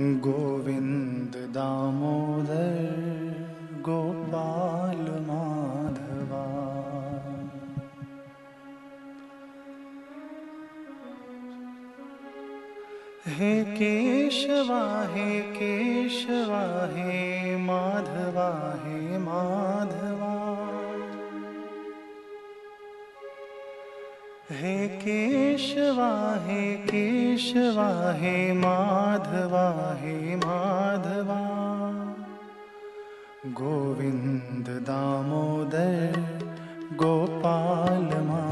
गोविन्द दामोदर गोपाल माधवा। हे केशवा हे केशवा हे माधवा हे माधवा। हे केशवा हे केशवा हे माधवा हे माधवा। गोविन्द दामोदर गोपाल माधवा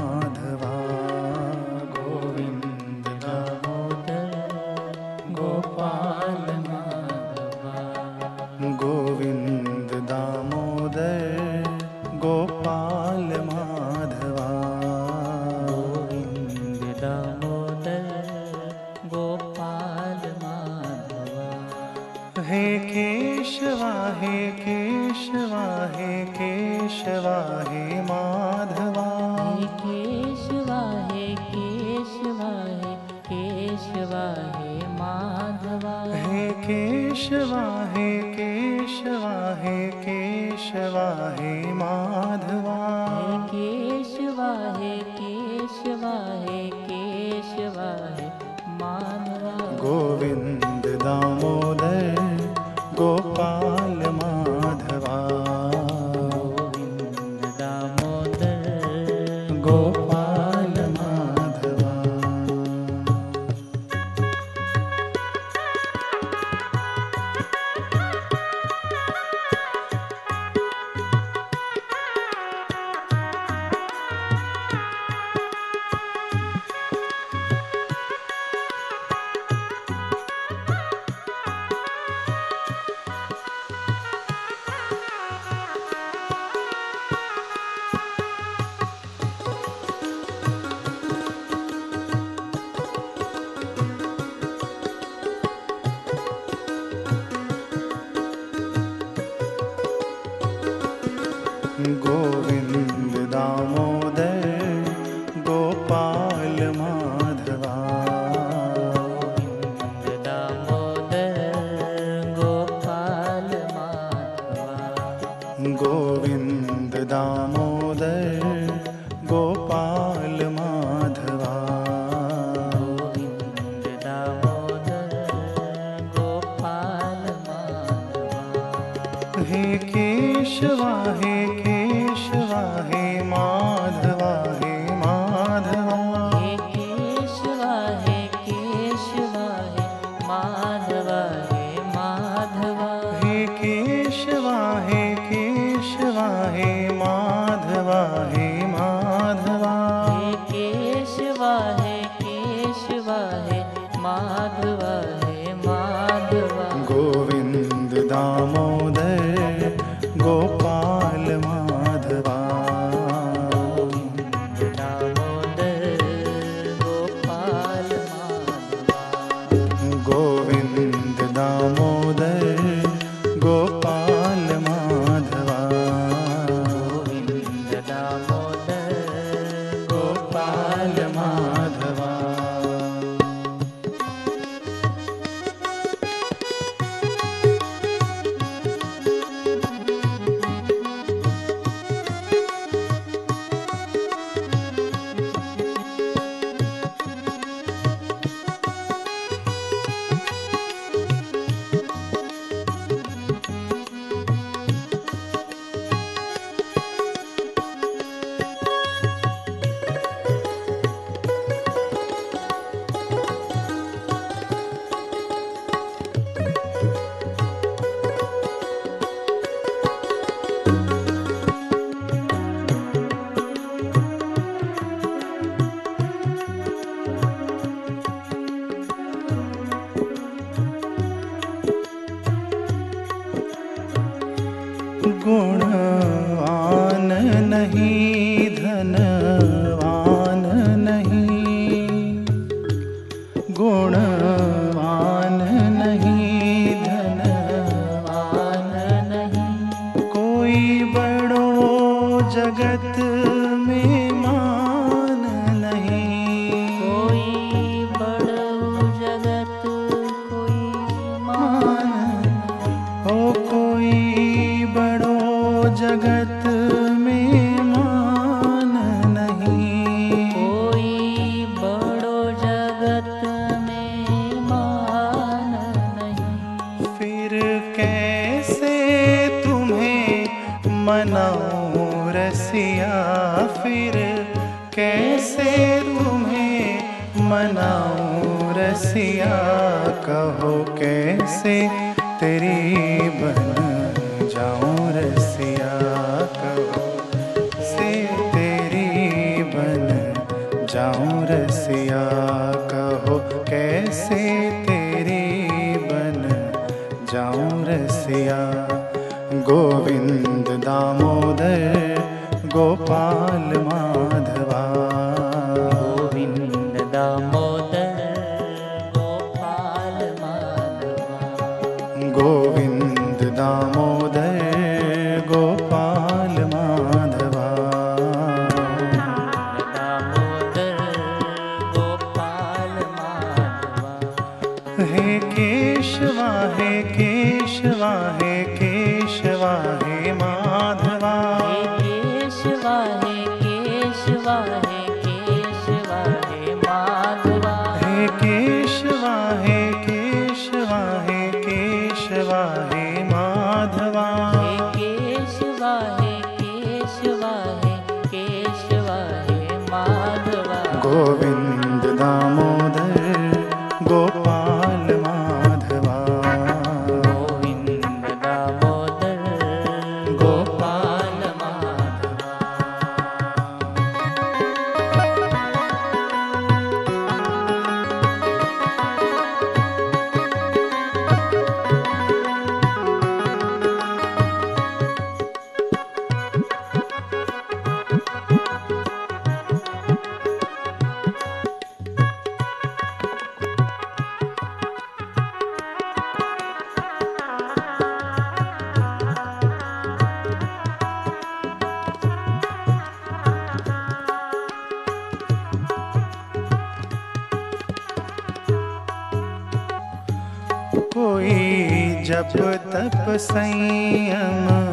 हे केशवा हे माधवा। हे केशवा हे केशवा हे केशवा हे माधवा। हे केशवा हे केशवा हे केशवा हे माधवा। हे केशवा हे केशवा हे केशवा हे माधवा। गोविन्द गुणवान नहीं धनवान नहीं। कोई बड़ो जगत में मान नहीं। कोई बड़ो जगत कोई मान हो कोई बड़ो जगत कैसे तुम्हें मनाऊं रसिया, कहो कैसे तेरी बन जाऊँ रसिया, कहो से तेरी बन जाऊँ रसिया, कहो कैसे तेरी बन जाऊँ रसिया। गोविंद दामोदर, गोपाल माधवा जप तप संयम।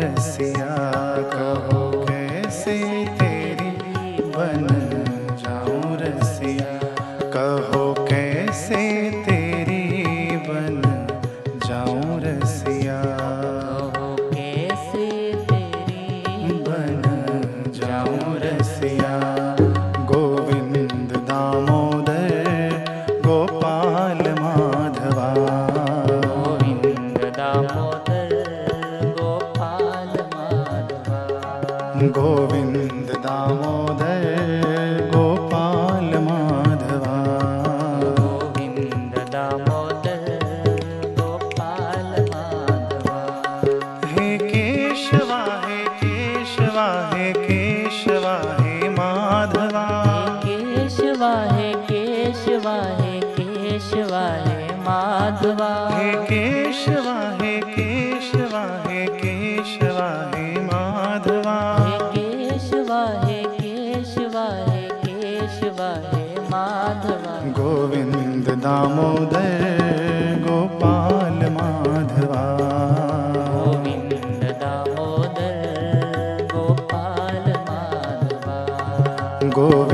जाऊँ रसिया माधवा हे केशवा हे केशवा हे केशवा हे माधवा। हे केशवा हे केशवा हे केशवा हे माधवा। गोविंद दामोदर गोपाल माधवा। गोविन्द दामोदर गोपाल माधवा। गोविंद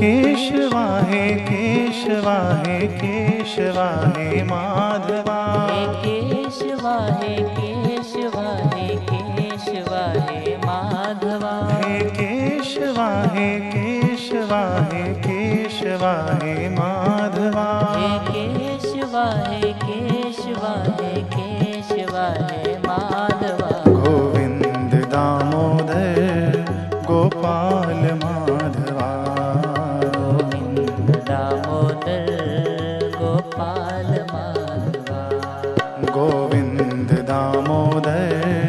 केशवा हे केशवा हे केशवा हे माधवा केशवा हे केशवा हे केशवा हे माधवा हे केशवा हे केशवा हे केशवा हे माधवा हे केशवा हे केशवा हे केशवा हे गोविंद दामोदर